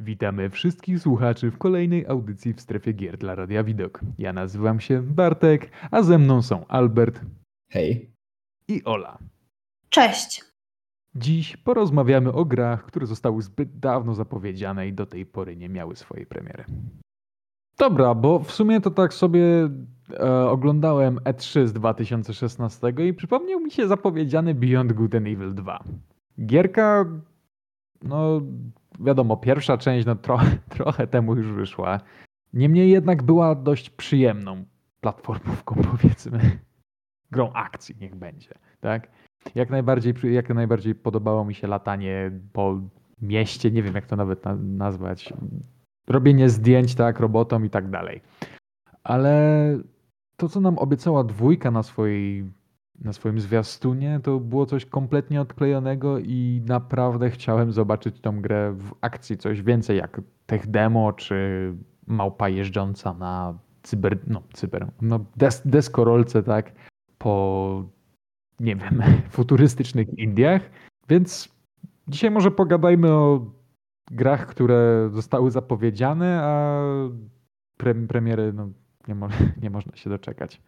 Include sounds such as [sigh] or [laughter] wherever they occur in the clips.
Witamy wszystkich słuchaczy w kolejnej audycji w strefie gier dla Radia Widok. Ja nazywam się Bartek, a ze mną są Albert Hej. i Ola. Cześć. Dziś porozmawiamy o grach, które zostały zbyt dawno zapowiedziane i do tej pory nie miały swojej premiery. Dobra, bo w sumie to tak sobie e, oglądałem E3 z 2016 i przypomniał mi się zapowiedziany Beyond Good and Evil 2. Gierka, no wiadomo, pierwsza część no tro, [laughs] trochę temu już wyszła. Niemniej jednak była dość przyjemną platformówką, [laughs] powiedzmy. Grą akcji niech będzie, tak? Jak najbardziej, jak najbardziej podobało mi się latanie po mieście, nie wiem jak to nawet na, nazwać. Robienie zdjęć, tak, robotom i tak dalej. Ale to, co nam obiecała dwójka na swojej na swoim zwiastunie, to było coś kompletnie odklejonego i naprawdę chciałem zobaczyć tą grę w akcji, coś więcej jak tech demo, czy małpa jeżdżąca na cyber, no cyber, no des, deskorolce, tak, po, nie wiem, [laughs] futurystycznych Indiach, więc dzisiaj może pogadajmy o grach, które zostały zapowiedziane, a pre, premiery, no nie, mo [laughs] nie można się doczekać.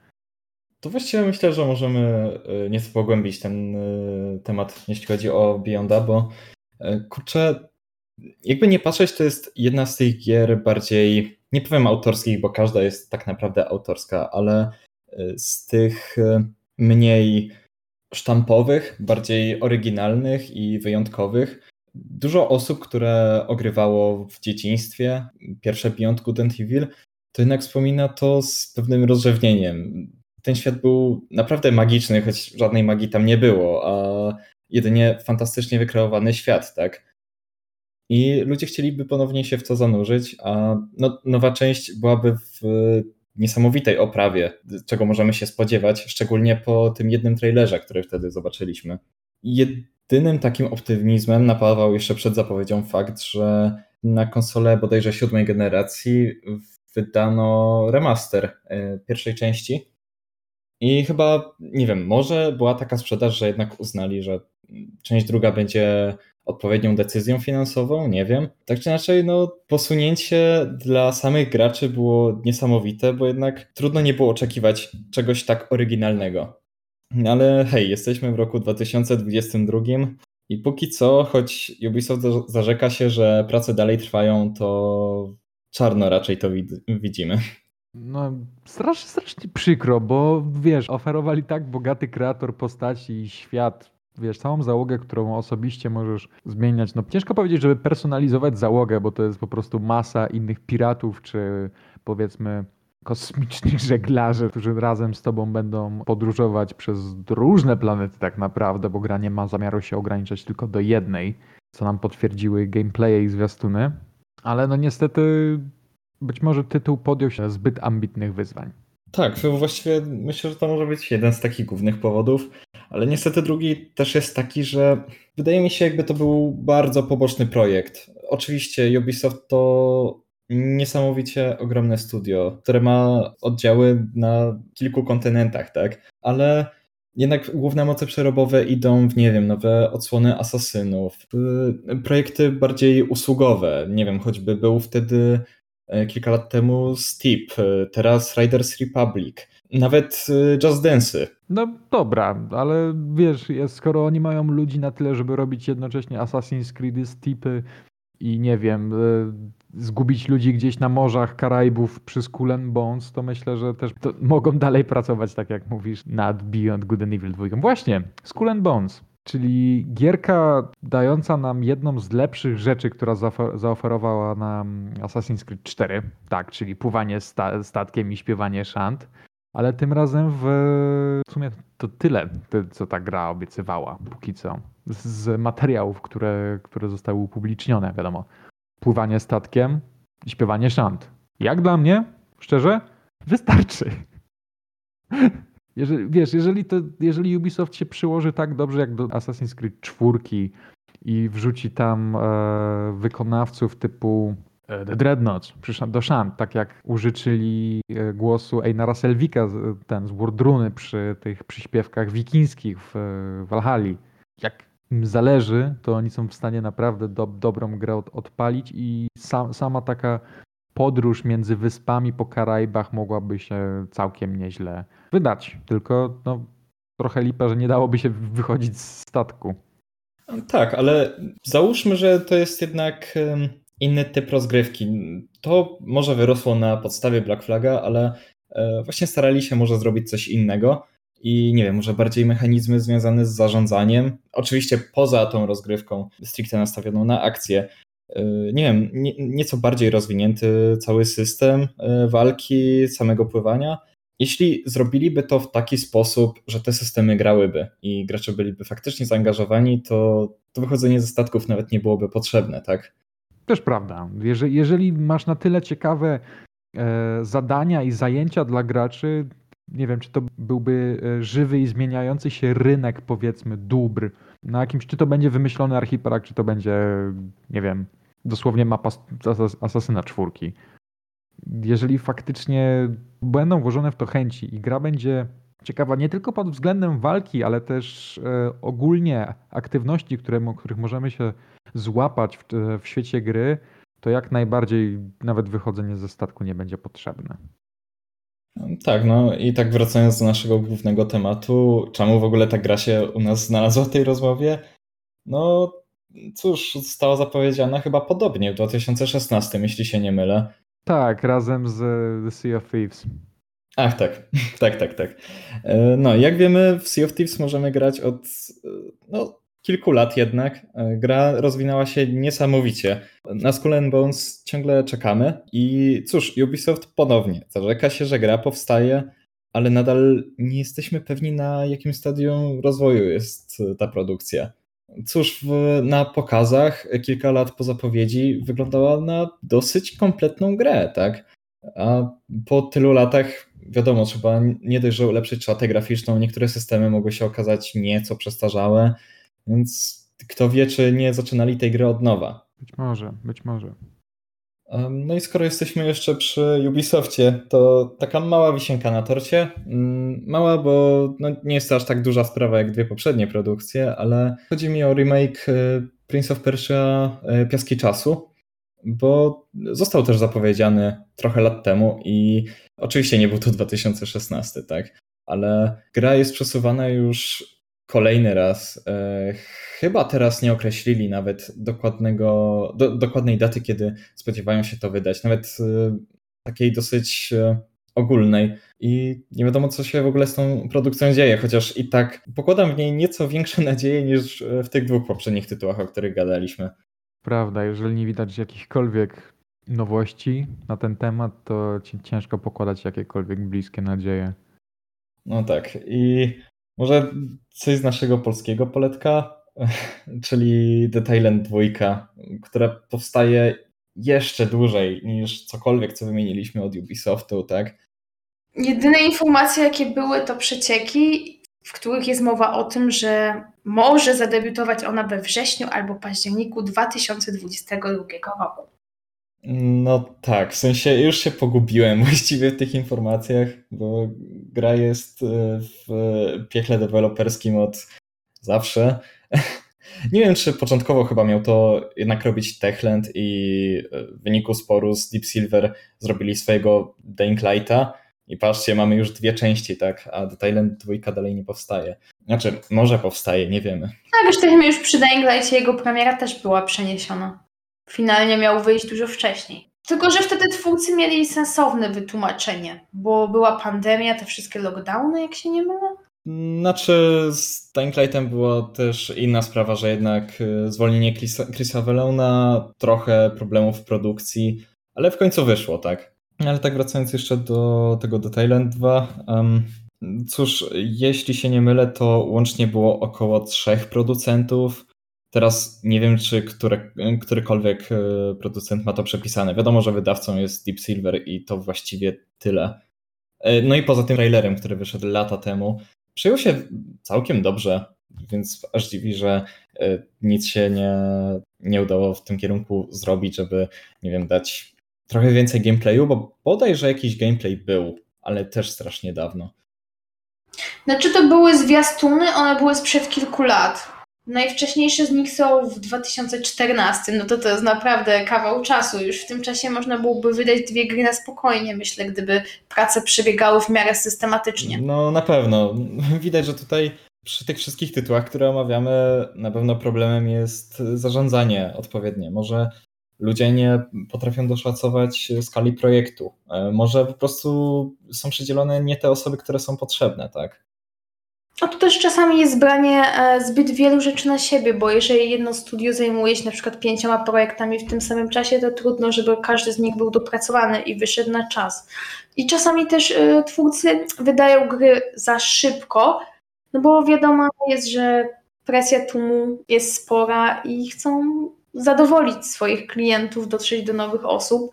To właściwie myślę, że możemy y, nieco pogłębić ten y, temat, jeśli chodzi o Beyonda, bo y, kurczę, jakby nie patrzeć, to jest jedna z tych gier bardziej, nie powiem autorskich, bo każda jest tak naprawdę autorska, ale z tych mniej sztampowych, bardziej oryginalnych i wyjątkowych. Dużo osób, które ogrywało w dzieciństwie pierwsze Beyond Good and Evil, to jednak wspomina to z pewnym rozrzewnieniem ten świat był naprawdę magiczny, choć żadnej magii tam nie było, a jedynie fantastycznie wykreowany świat, tak? I ludzie chcieliby ponownie się w to zanurzyć, a no, nowa część byłaby w niesamowitej oprawie, czego możemy się spodziewać, szczególnie po tym jednym trailerze, który wtedy zobaczyliśmy. Jedynym takim optymizmem napawał jeszcze przed zapowiedzią fakt, że na konsolę bodajże siódmej generacji wydano remaster e, pierwszej części, i chyba, nie wiem, może była taka sprzedaż, że jednak uznali, że część druga będzie odpowiednią decyzją finansową, nie wiem. Tak czy inaczej, no, posunięcie dla samych graczy było niesamowite, bo jednak trudno nie było oczekiwać czegoś tak oryginalnego. Ale hej, jesteśmy w roku 2022 i póki co, choć Ubisoft zarzeka się, że prace dalej trwają, to czarno raczej to widzimy. No, strasznie, strasznie przykro, bo wiesz, oferowali tak bogaty kreator postaci i świat, wiesz, całą załogę, którą osobiście możesz zmieniać. No, ciężko powiedzieć, żeby personalizować załogę, bo to jest po prostu masa innych piratów, czy powiedzmy kosmicznych [laughs] żeglarzy, którzy razem z tobą będą podróżować przez różne planety tak naprawdę, bo gra nie ma zamiaru się ograniczać tylko do jednej, co nam potwierdziły gameplaye i zwiastuny. Ale no niestety być może tytuł podjął się zbyt ambitnych wyzwań. Tak, właściwie myślę, że to może być jeden z takich głównych powodów, ale niestety drugi też jest taki, że wydaje mi się, jakby to był bardzo poboczny projekt. Oczywiście Ubisoft to niesamowicie ogromne studio, które ma oddziały na kilku kontynentach, tak? Ale jednak główne moce przerobowe idą w, nie wiem, nowe odsłony asasynów, projekty bardziej usługowe. Nie wiem, choćby był wtedy kilka lat temu Steep, e, teraz Riders Republic, nawet e, Just Dance. No dobra, ale wiesz, skoro oni mają ludzi na tyle, żeby robić jednocześnie Assassin's Creed, Steepy i nie wiem, zgubić ludzi gdzieś na morzach Karaibów przy Skull and Bones, to myślę, że też mogą dalej pracować, tak jak mówisz, nad Beyond Good and Evil 2. Właśnie, Skull and Bones. Czyli gierka dająca nam jedną z lepszych rzeczy, która zaoferowała nam Assassin's Creed 4, tak, czyli pływanie sta statkiem i śpiewanie szant, ale tym razem w, w sumie to tyle, co ta gra obiecywała póki co. Z materiałów, które, które zostały upublicznione, wiadomo. Pływanie statkiem i śpiewanie szant. Jak dla mnie, szczerze, wystarczy. [laughs] Jeżeli, wiesz, jeżeli, to, jeżeli Ubisoft się przyłoży tak dobrze jak do Assassin's Creed 4 i wrzuci tam e, wykonawców typu e, The Dreadnoughts do Shant, tak jak użyczyli e, głosu Einara Selvika, ten z Wardruny przy tych przyśpiewkach wikińskich w, w Valhalla. Jak im zależy, to oni są w stanie naprawdę do, dobrą grę od, odpalić i sam, sama taka podróż między wyspami po Karaibach mogłaby się całkiem nieźle wydać. Tylko no, trochę lipa, że nie dałoby się wychodzić z statku. Tak, ale załóżmy, że to jest jednak inny typ rozgrywki. To może wyrosło na podstawie Black Flaga, ale e, właśnie starali się może zrobić coś innego i nie wiem, może bardziej mechanizmy związane z zarządzaniem. Oczywiście poza tą rozgrywką stricte nastawioną na akcję. E, nie wiem, nie, nieco bardziej rozwinięty cały system e, walki, samego pływania. Jeśli zrobiliby to w taki sposób, że te systemy grałyby i gracze byliby faktycznie zaangażowani, to, to wychodzenie ze statków nawet nie byłoby potrzebne, tak? Też prawda. Jeżeli, jeżeli masz na tyle ciekawe e, zadania i zajęcia dla graczy, nie wiem, czy to byłby e, żywy i zmieniający się rynek, powiedzmy, dóbr. Na jakimś, czy to będzie wymyślony archipelag, czy to będzie, nie wiem, dosłownie mapa Asasyna czwórki. Jeżeli faktycznie będą włożone w to chęci i gra będzie ciekawa nie tylko pod względem walki, ale też e, ogólnie aktywności, które, których możemy się złapać w, w świecie gry, to jak najbardziej nawet wychodzenie ze statku nie będzie potrzebne. Tak, no i tak wracając do naszego głównego tematu, czemu w ogóle ta gra się u nas znalazła w tej rozmowie? No cóż, została zapowiedziana chyba podobnie w 2016, jeśli się nie mylę. Tak, razem z The Sea of Thieves. Ach, tak, [laughs] tak, tak, tak. E, no, jak wiemy, w Sea of Thieves możemy grać od e, no, kilku lat jednak. E, gra rozwinęła się niesamowicie. Na Skull Bones ciągle czekamy i cóż, Ubisoft ponownie zarzeka się, że gra powstaje, ale nadal nie jesteśmy pewni na jakim stadium rozwoju jest ta produkcja. Cóż, w, na pokazach kilka lat po zapowiedzi wyglądała na dosyć kompletną grę, tak? A po tylu latach, wiadomo, trzeba nie dość, że ulepszyć czatę graficzną, niektóre systemy mogły się okazać nieco przestarzałe, więc kto wie, czy nie zaczynali tej gry od nowa. Być może, być może. No i skoro jesteśmy jeszcze przy Ubisoftie, to taka mała wisienka na torcie. Mm, mała, bo no nie jest to aż tak duża sprawa jak dwie poprzednie produkcje, ale chodzi mi o remake e, Prince of Persia e, Piaski Czasu, bo został też zapowiedziany trochę lat temu i oczywiście nie był to 2016, tak? Ale gra jest przesuwana już kolejny raz. E, chyba teraz nie określili nawet dokładnego, do, dokładnej daty, kiedy spodziewają się to wydać. Nawet e, takiej dosyć e, ogólnej i nie wiadomo, co się w ogóle z tą produkcją dzieje, chociaż i tak pokładam w niej nieco większe [laughs] nadzieje niż w tych dwóch poprzednich tytułach, o których gadaliśmy. Prawda, jeżeli nie widać jakichkolwiek nowości na ten temat, to ciężko pokładać jakiekolwiek bliskie nadzieje. No tak. I może coś z naszego polskiego poletka, [laughs] czyli The Thailand 2, która powstaje jeszcze dłużej niż cokolwiek, co wymieniliśmy od Ubisoftu, tak? Jedyne informacje, jakie były, to przecieki, w których jest mowa o tym, że może zadebiutować ona we wrześniu albo październiku 2022 roku. No tak, w sensie już się pogubiłem [laughs] właściwie w tych informacjach, bo gra jest e, w piekle deweloperskim od zawsze. [laughs] Nie wiem, czy początkowo chyba miał to jednak robić Techland i w wyniku sporu z Deep Silver zrobili swojego Dying i patrzcie, mamy już dwie części, tak, a The Thailand 2 dalej nie powstaje. Znaczy, może powstaje, nie wiemy. Tak, już już przy Dying jego premiera też była przeniesiona finalnie miał wyjść dużo wcześniej. Tylko, że wtedy twórcy mieli sensowne wytłumaczenie, bo była pandemia, te wszystkie lockdowny, jak się nie mylę. Znaczy, z Dying Lightem była też inna sprawa, że jednak y, zwolnienie Chrisa, Chrisa Velona, trochę problemów w produkcji, ale w końcu wyszło, tak. Ale tak wracając jeszcze do tego do Thailand 2, um, cóż, jeśli się nie mylę, to łącznie było około trzech producentów, Teraz nie wiem, czy które, którykolwiek e, producent ma to przepisane. Wiadomo, że wydawcą jest Deep Silver i to właściwie tyle. E, no i poza tym trailerem, który wyszedł lata temu, przyjął się całkiem dobrze, więc aż dziwi, że e, nic się nie, nie udało w tym kierunku zrobić, żeby, nie wiem, dać trochę więcej gameplayu, bo bodaj, że jakiś gameplay był, ale też strasznie dawno. Znaczy to były zwiastuny, one były sprzed kilku lat. Najwcześniejsze z nich są w 2014, no to to jest naprawdę kawał czasu. Już w tym czasie można byłoby wydać dwie gry na spokojnie, myślę, gdyby prace przebiegały w miarę systematycznie. No na pewno. [laughs] Widać, że tutaj przy tych wszystkich tytułach, które omawiamy, na pewno problemem jest zarządzanie odpowiednie. Może ludzie nie potrafią doszacować skali projektu. E, może po prostu są przydzielone nie te osoby, które są potrzebne, tak? A to też czasami jest branie e, zbyt wielu rzeczy na siebie, bo jeżeli jedno studio zajmuje się na przykład pięcioma projektami w tym samym czasie, to trudno, żeby każdy z nich był dopracowany i wyszedł na czas. I czasami też e, twórcy wydają gry za szybko, no bo wiadomo jest, że presja tłumu jest spora i chcą zadowolić swoich klientów, dotrzeć do nowych osób.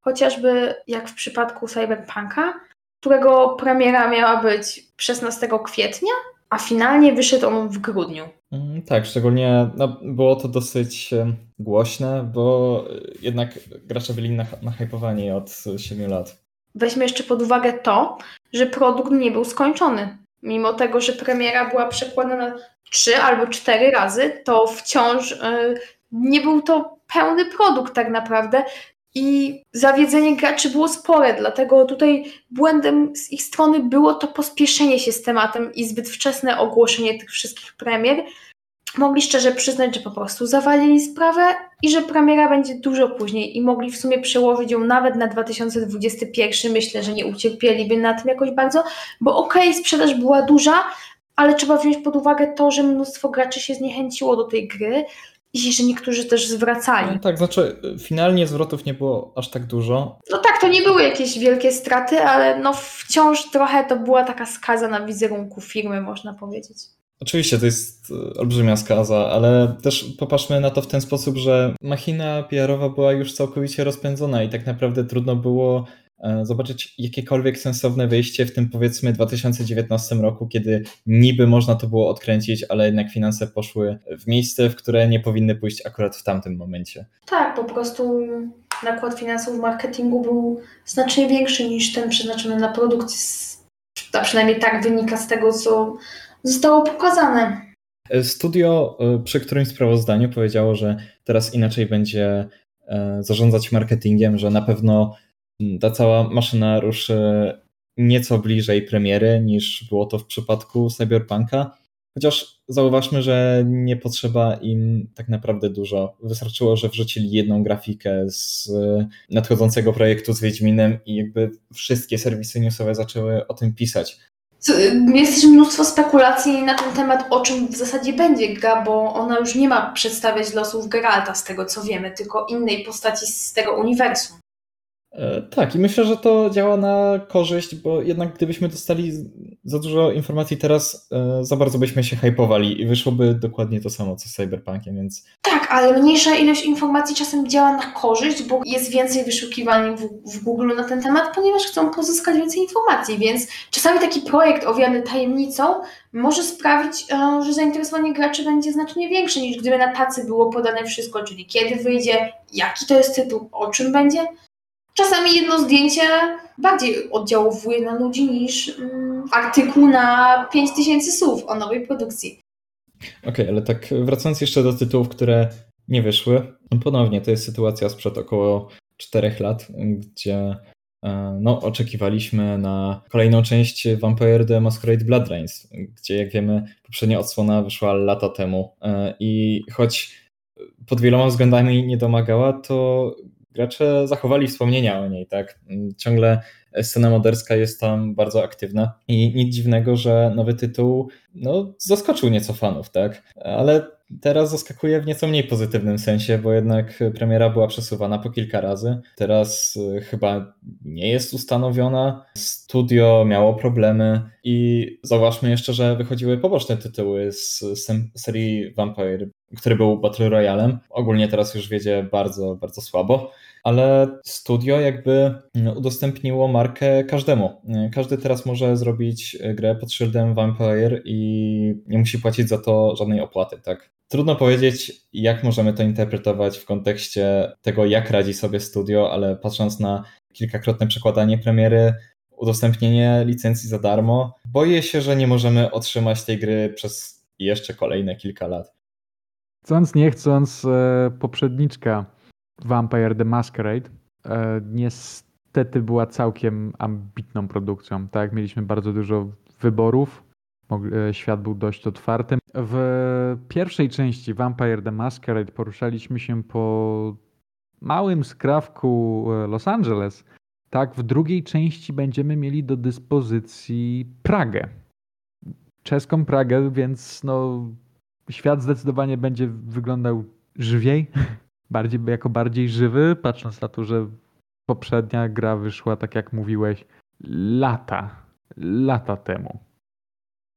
Chociażby jak w przypadku Cyberpunka, którego premiera miała być 16 kwietnia, a finalnie wyszedł on w grudniu. Mm, tak, szczególnie no, było to dosyć głośne, bo jednak gracze byli nahypowani od 7 lat. Weźmy jeszcze pod uwagę to, że produkt nie był skończony. Mimo tego, że premiera była przekładana trzy albo cztery razy, to wciąż yy, nie był to pełny produkt tak naprawdę, i zawiedzenie graczy było spore, dlatego tutaj błędem z ich strony było to pospieszenie się z tematem i zbyt wczesne ogłoszenie tych wszystkich premier. Mogli szczerze przyznać, że po prostu zawalili sprawę i że premiera będzie dużo później i mogli w sumie przełożyć ją nawet na 2021. Myślę, że nie ucierpieliby na tym jakoś bardzo, bo okej, okay, sprzedaż była duża, ale trzeba wziąć pod uwagę to, że mnóstwo graczy się zniechęciło do tej gry i że niektórzy też zwracali. No tak, znaczy finalnie zwrotów nie było aż tak dużo. No tak, to nie były jakieś wielkie straty, ale no wciąż trochę to była taka skaza na wizerunku firmy, można powiedzieć. Oczywiście to jest e, olbrzymia skaza, ale też popatrzmy na to w ten sposób, że machina PR-owa była już całkowicie rozpędzona i tak naprawdę trudno było zobaczyć jakiekolwiek sensowne wyjście w tym powiedzmy 2019 roku, kiedy niby można to było odkręcić, ale jednak finanse poszły w miejsce, w które nie powinny pójść akurat w tamtym momencie. Tak, po prostu nakład finansów w marketingu był znacznie większy niż ten przeznaczony na produkcję. A przynajmniej tak wynika z tego, co zostało pokazane. E, studio e, przy którymś sprawozdaniu powiedziało, że teraz inaczej będzie zarządzać marketingiem, że na pewno ta cała maszyna ruszy nieco bliżej premiery niż było to w przypadku Cyberpunka. Chociaż zauważmy, że nie potrzeba im tak naprawdę dużo. Wystarczyło, że wrzucili jedną grafikę z nadchodzącego projektu z Wiedźminem i jakby wszystkie serwisy newsowe zaczęły o tym pisać. Jest też mnóstwo spekulacji na ten temat, o czym w zasadzie będzie gra, bo ona już nie ma przedstawiać losów Geralta, z tego co wiemy, tylko innej postaci z tego uniwersum. E, tak, i myślę, że to działa na korzyść, bo jednak gdybyśmy dostali za dużo informacji teraz, e, za bardzo byśmy się hypowali i wyszłoby dokładnie to samo co z Cyberpunkiem, więc... Tak, ale mniejsza ilość informacji czasem działa na korzyść, bo jest więcej wyszukiwań w, w Google na ten temat, ponieważ chcą pozyskać więcej informacji, więc czasami taki projekt owiany tajemnicą może sprawić, e, że zainteresowanie graczy będzie znacznie większe niż gdyby na tacy było podane wszystko, czyli kiedy wyjdzie, jaki to jest tytuł, o czym będzie. Czasami jedno zdjęcie bardziej oddziałuje na ludzi niż mm, artykuł na 5000 słów o nowej produkcji. Okej, okay, ale tak wracając jeszcze do tytułów, które nie wyszły, ponownie to jest sytuacja sprzed około 4 lat, gdzie e, no, oczekiwaliśmy na kolejną część Vampire the Masquerade Bloodlines, gdzie jak wiemy poprzednia odsłona wyszła lata temu e, i choć pod wieloma względami nie domagała, to gracze zachowali wspomnienia o niej, tak? Ciągle scena moderska jest tam bardzo aktywna i nic dziwnego, że nowy tytuł no, zaskoczył nieco fanów, tak? Ale teraz zaskakuje w nieco mniej pozytywnym sensie, bo jednak premiera była przesuwana po kilka razy. Teraz y, chyba nie jest ustanowiona. Studio miało problemy i zauważmy jeszcze, że wychodziły poboczne tytuły z serii Vampire, który był Battle Royalem. Ogólnie teraz już wiedzie bardzo, bardzo słabo ale studio jakby mm, udostępniło markę każdemu. Każdy teraz może zrobić grę pod szyldem Vampire i nie musi płacić za to żadnej opłaty, tak? Trudno powiedzieć, jak możemy to interpretować w kontekście tego, jak radzi sobie studio, ale patrząc na kilkakrotne przekładanie premiery, udostępnienie licencji za darmo, boję się, że nie możemy otrzymać tej gry przez jeszcze kolejne kilka lat. Chcąc nie chcąc, e, poprzedniczka Vampire the Masquerade e, niestety była całkiem ambitną produkcją. Tak, mieliśmy bardzo dużo wyborów. E, świat był dość otwarty. W pierwszej części Vampire the Masquerade poruszaliśmy się po małym skrawku e, Los Angeles. Tak, w drugiej części będziemy mieli do dyspozycji Pragę. Czeską Pragę, więc no, świat zdecydowanie będzie wyglądał żywiej, [laughs] bardziej, jako bardziej żywy, patrząc na to, że poprzednia gra wyszła, tak jak mówiłeś, lata, lata temu.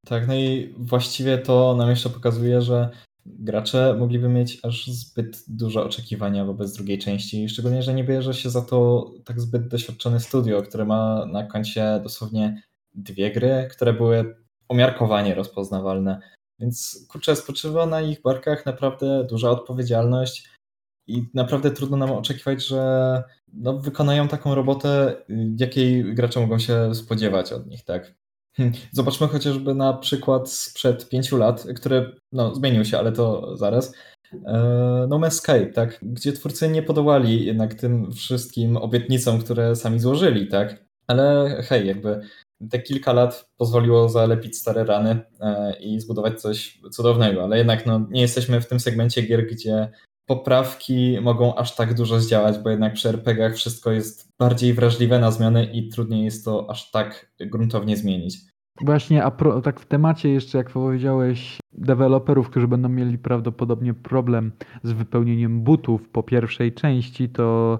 Tak, no i właściwie to nam jeszcze pokazuje, że gracze mogliby mieć aż zbyt duże oczekiwania wobec drugiej części, szczególnie, że nie bierze się za to tak zbyt doświadczone studio, które ma na koncie dosłownie dwie gry, które były umiarkowanie rozpoznawalne. Więc kurczę, spoczywa na ich barkach naprawdę duża odpowiedzialność i naprawdę trudno nam oczekiwać, że no, wykonają taką robotę, jakiej gracze mogą się spodziewać od nich, tak? Hm, zobaczmy chociażby na przykład sprzed pięciu lat, który no, zmienił się, ale to zaraz. E, no Man's Sky, tak? Gdzie twórcy nie podołali jednak tym wszystkim obietnicom, które sami złożyli, tak? Ale hej, jakby te kilka lat pozwoliło zalepić stare rany e, i zbudować coś cudownego, ale jednak no, nie jesteśmy w tym segmencie gier, gdzie poprawki mogą aż tak dużo zdziałać, bo jednak przy RPGach wszystko jest bardziej wrażliwe na zmiany i trudniej jest to aż tak gruntownie zmienić. Właśnie, a pro, tak w temacie jeszcze, jak powiedziałeś, deweloperów, którzy będą mieli prawdopodobnie problem z wypełnieniem butów po pierwszej części, to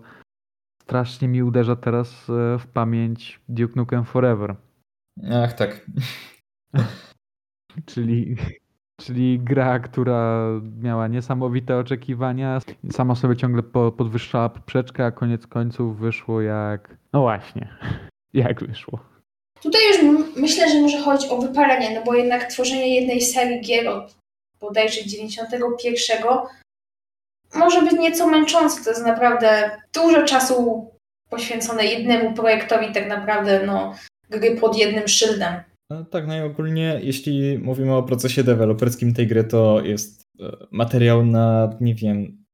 strasznie mi uderza teraz e, w pamięć Duke Nukem Forever. Ach, tak. [laughs] Czyli Czyli gra, która miała niesamowite oczekiwania, sama sobie ciągle podwyższała poprzeczkę, a koniec końców wyszło jak. No właśnie, [laughs] jak wyszło. Tutaj już myślę, że może chodzić o wypalenie, no bo jednak tworzenie jednej serii gier od bodajże 91 może być nieco męczące. To jest naprawdę dużo czasu poświęcone jednemu projektowi, tak naprawdę no, gry pod jednym szyldem. No, tak, no i ogólnie jeśli mówimy o procesie deweloperskim tej gry, to jest e, materiał na, nie wiem,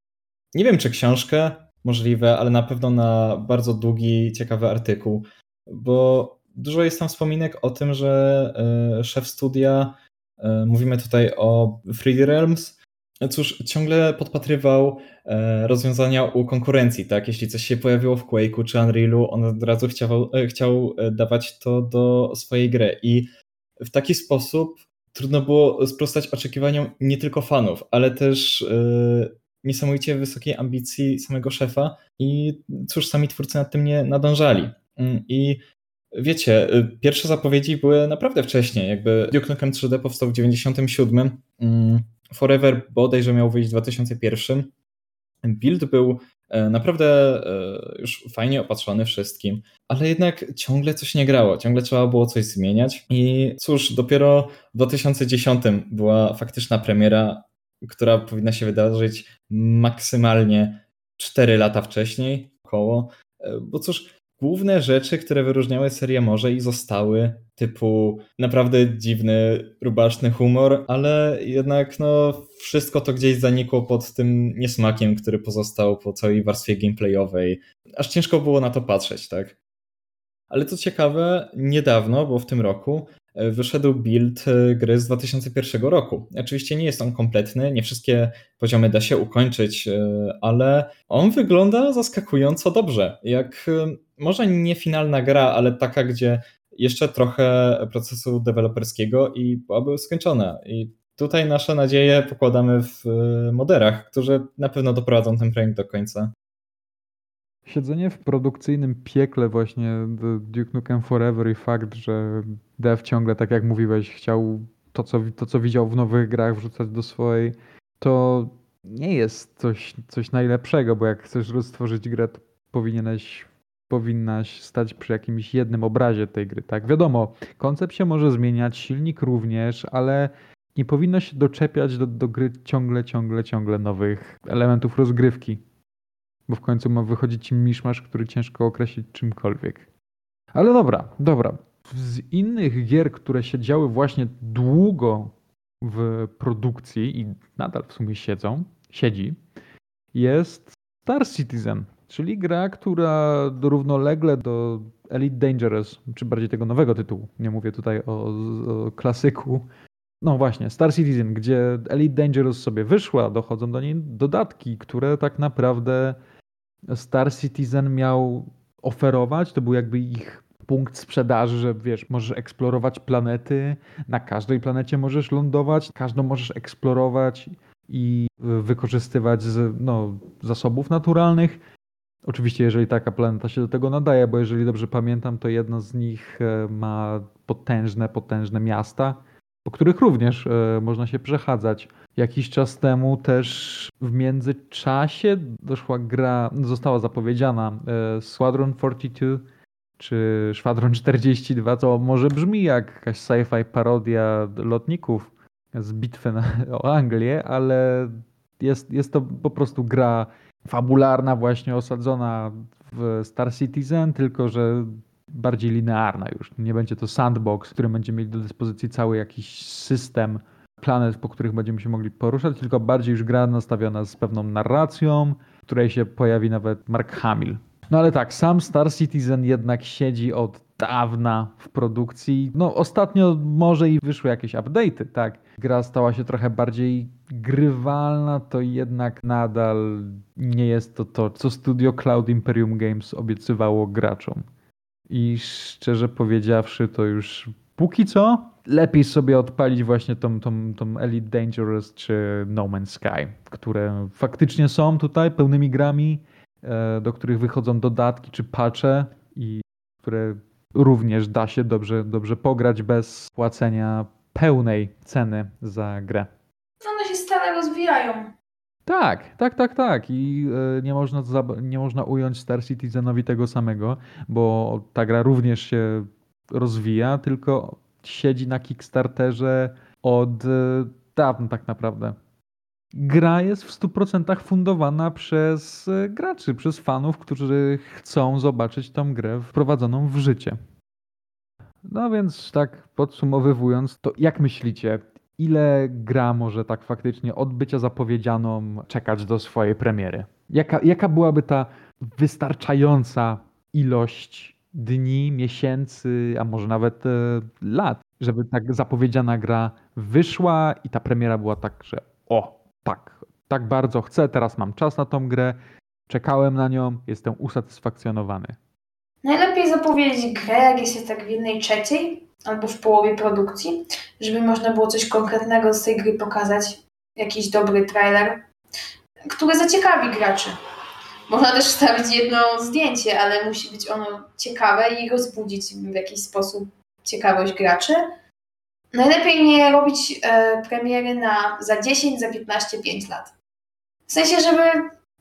nie wiem czy książkę, możliwe, ale na pewno na bardzo długi, ciekawy artykuł, bo dużo jest tam wspominek o tym, że e, szef studia, e, mówimy tutaj o 3D Realms, Cóż, ciągle podpatrywał e, rozwiązania u konkurencji, tak? Jeśli coś się pojawiło w Quake'u czy Unreal'u, on od razu chciał, e, chciał e, dawać to do swojej gry i w taki sposób trudno było sprostać oczekiwaniom nie tylko fanów, ale też niesamowicie wysokiej ambicji samego szefa i cóż, sami twórcy nad tym nie nadążali. Mm, I wiecie, pierwsze zapowiedzi były naprawdę wcześniej, jakby Duke Nukem 3D powstał w 97, Forever bodajże miał wyjść w 2001. Build był e, naprawdę e, już fajnie opatrzony wszystkim, ale jednak ciągle coś nie grało, ciągle trzeba było coś zmieniać. I cóż, dopiero w 2010 była faktyczna premiera, która powinna się wydarzyć maksymalnie 4 lata wcześniej, około. E, bo cóż, główne rzeczy, które wyróżniały serię może i zostały, typu naprawdę dziwny, rubaszny humor, ale jednak no wszystko to gdzieś zanikło pod tym niesmakiem, który pozostał po całej warstwie gameplayowej. Aż ciężko było na to patrzeć, tak? Ale to ciekawe, niedawno, bo w tym roku wyszedł build e, gry z 2001 roku. Oczywiście nie jest on kompletny, nie wszystkie poziomy da się ukończyć, e, ale on wygląda zaskakująco dobrze. Jak może nie finalna gra, ale taka, gdzie jeszcze trochę procesu deweloperskiego i byłaby skończona. I tutaj nasze nadzieje pokładamy w moderach, którzy na pewno doprowadzą ten projekt do końca. Siedzenie w produkcyjnym piekle właśnie Duke Nukem Forever i fakt, że dev ciągle, tak jak mówiłeś, chciał to co, to, co widział w nowych grach wrzucać do swojej, to nie jest coś, coś najlepszego, bo jak chcesz roztworzyć grę, to powinieneś, powinnaś stać przy jakimś jednym obrazie tej gry, tak? Wiadomo, koncept się może zmieniać, silnik również, ale nie powinno się doczepiać do, do gry ciągle, ciągle, ciągle nowych elementów rozgrywki bo w końcu ma wychodzić miszmasz, który ciężko określić czymkolwiek. Ale dobra, dobra. Z innych gier, które się działy właśnie długo w produkcji i nadal w sumie siedzą, siedzi, jest Star Citizen, czyli gra, która równolegle do Elite Dangerous, czy bardziej tego nowego tytułu, nie mówię tutaj o, o klasyku, no właśnie, Star Citizen, gdzie Elite Dangerous sobie wyszła, dochodzą do niej dodatki, które tak naprawdę Star Citizen miał oferować. To był jakby ich punkt sprzedaży, że wiesz, możesz eksplorować planety, na każdej planecie możesz lądować, każdą możesz eksplorować i wykorzystywać z no, zasobów naturalnych. Oczywiście, jeżeli taka planeta się do tego nadaje, bo jeżeli dobrze pamiętam, to jedna z nich e, ma potężne, potężne miasta, po których również e, można się przechadzać. Jakiś czas temu też w międzyczasie doszła gra, została zapowiedziana e, Squadron 42 czy Szwadron 42, to może brzmi jak jakaś sci-fi parodia lotników z bitwy na, [laughs] o Anglię, ale jest, jest to po prostu gra fabularna, właśnie osadzona w Star Citizen, tylko że bardziej linearna już. Nie będzie to sandbox, w którym będziemy mieli do dyspozycji cały jakiś system planet, po których będziemy się mogli poruszać, tylko bardziej już gra nastawiona z pewną narracją, w której się pojawi nawet Mark Hamill. No ale tak, sam Star Citizen jednak siedzi od dawna w produkcji. No ostatnio może i wyszły jakieś update'y, tak. Gra stała się trochę bardziej grywalna, to jednak nadal nie jest to to, co studio Cloud Imperium Games obiecywało graczom. I szczerze powiedziawszy, to już póki co lepiej sobie odpalić właśnie tą, tą, tą Elite Dangerous czy No Man's Sky, które faktycznie są tutaj pełnymi grami, e, do których wychodzą dodatki czy patche i które również da się dobrze, dobrze pograć bez płacenia pełnej ceny za grę. One się stale rozwijają. Tak, tak, tak, tak. I e, nie można, nie można ująć Star Citizenowi tego samego, bo ta gra również się rozwija, tylko siedzi na Kickstarterze od e, dawna tak naprawdę. Gra jest w 100% fundowana przez e, graczy, przez fanów, którzy chcą zobaczyć tą grę wprowadzoną w życie. No więc tak podsumowywując, to jak myślicie, ile gra może tak faktycznie od bycia zapowiedzianą czekać do swojej premiery? Jaka, jaka byłaby ta wystarczająca ilość dni, miesięcy, a może nawet e, lat, żeby tak zapowiedziana gra wyszła i ta premiera była tak, że o, tak, tak bardzo chcę, teraz mam czas na tą grę, czekałem na nią, jestem usatysfakcjonowany. Najlepiej zapowiedzieć grę, jak jest tak w jednej trzeciej albo w połowie produkcji, żeby można było coś konkretnego z tej gry pokazać, jakiś dobry trailer, który zaciekawi graczy. Można też wstawić jedno zdjęcie, ale musi być ono ciekawe i rozbudzić w jakiś sposób ciekawość graczy. Najlepiej nie robić e, premiery na za 10, za 15, 5 lat. W sensie, żeby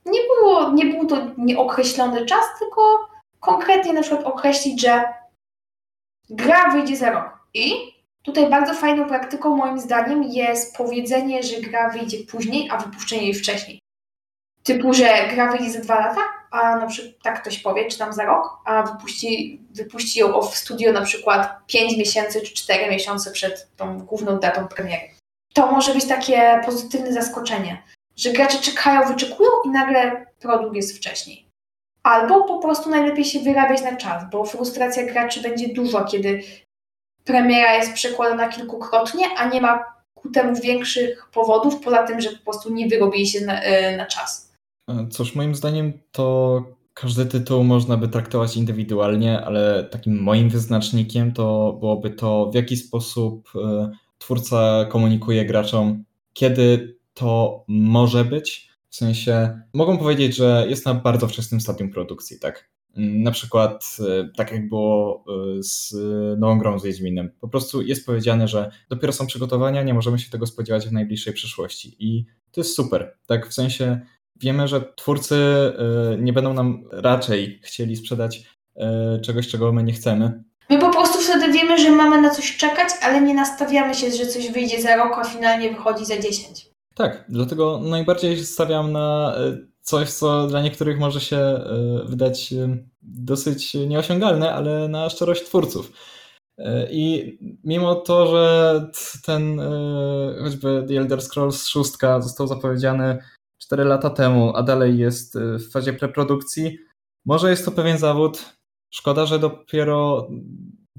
nie, było, nie był to nieokreślony czas, tylko konkretnie na przykład określić, że gra wyjdzie za rok. I tutaj bardzo fajną praktyką moim zdaniem jest powiedzenie, że gra wyjdzie później, a wypuszczenie jej wcześniej. Typu, że gra wyjdzie za dwa lata, a na przykład tak ktoś powie, czy tam za rok, a wypuści, wypuści ją w studio na przykład 5 miesięcy czy 4 miesiące przed tą główną datą premiery. To może być takie pozytywne zaskoczenie, że gracze czekają, wyczekują i nagle produkt jest wcześniej. Albo po prostu najlepiej się wyrabiać na czas, bo frustracja graczy będzie duża, kiedy premiera jest przekładana kilkukrotnie, a nie ma ku temu większych powodów, poza tym, że po prostu nie wyrobili się na, e, na czas. Cóż, moim zdaniem to każdy tytuł można by traktować indywidualnie, ale takim moim wyznacznikiem to byłoby to, w jaki sposób e, twórca komunikuje graczom, kiedy to może być. W sensie, mogą powiedzieć, że jest na bardzo wczesnym stadium produkcji, tak? Mm, na przykład, e, tak jak było e, z nową grą z Wiedźminem. Po prostu jest powiedziane, że dopiero są przygotowania, nie możemy się tego spodziewać w najbliższej przyszłości. I to jest super. Tak, w sensie wiemy, że twórcy e, nie będą nam raczej chcieli sprzedać czegoś, czego my nie chcemy. My po prostu wtedy wiemy, że mamy na coś czekać, ale nie nastawiamy się, że coś wyjdzie za rok, a finalnie wychodzi za 10. Tak, dlatego najbardziej stawiam na coś, co dla niektórych może się wydać dosyć nieosiągalne, ale na szczerość twórców. I mimo to, że ten choćby The Elder Scrolls 6 został zapowiedziany 4 lata temu, a dalej jest w fazie preprodukcji, może jest to pewien zawód. Szkoda, że dopiero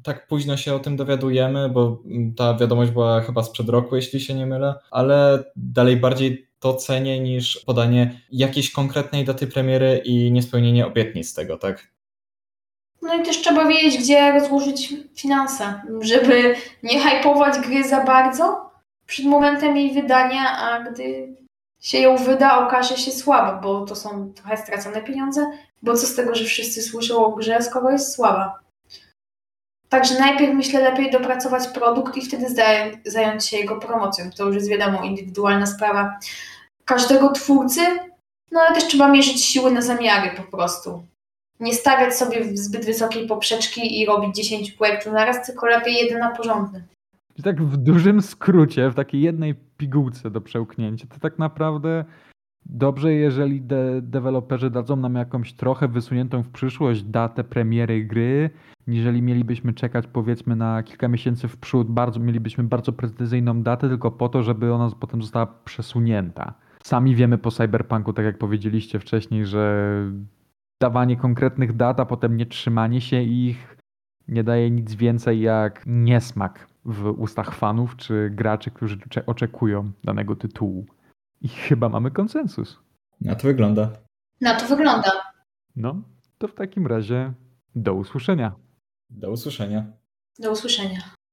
tak późno się o tym dowiadujemy, bo ta wiadomość była chyba sprzed roku, jeśli się nie mylę, ale dalej bardziej to cenię niż podanie jakiejś konkretnej daty premiery i niespełnienie obietnic tego, tak? No i też trzeba wiedzieć, gdzie rozłożyć finanse, żeby nie hypować gry za bardzo przed momentem jej wydania, a gdy się ją wyda, okaże się słaba, bo to są trochę stracone pieniądze, bo co z tego, że wszyscy słyszą o grze, skoro jest słaba. Także najpierw myślę lepiej dopracować produkt i wtedy zająć się jego promocją. To już jest wiadomo, indywidualna sprawa każdego twórcy, no ale też trzeba mierzyć siły na zamiary po prostu. Nie stawiać sobie zbyt wysokiej poprzeczki i robić 10 projektów naraz, tylko lepiej jeden na porządny. I tak w dużym skrócie, w takiej jednej pigułce do przełknięcia, to tak naprawdę dobrze, jeżeli de deweloperzy dadzą nam jakąś trochę wysuniętą w przyszłość datę premiery gry, niżeli mielibyśmy czekać powiedzmy na kilka miesięcy w przód, bardzo, mielibyśmy bardzo precyzyjną datę tylko po to, żeby ona potem została przesunięta. Sami wiemy po Cyberpunku, tak jak powiedzieliście wcześniej, że dawanie konkretnych dat, a potem nie trzymanie się ich nie daje nic więcej jak niesmak w ustach fanów czy graczy, którzy oczekują danego tytułu. I chyba mamy konsensus. Na to wygląda. Na to wygląda. No, to w takim razie do usłyszenia. Do usłyszenia. Do usłyszenia.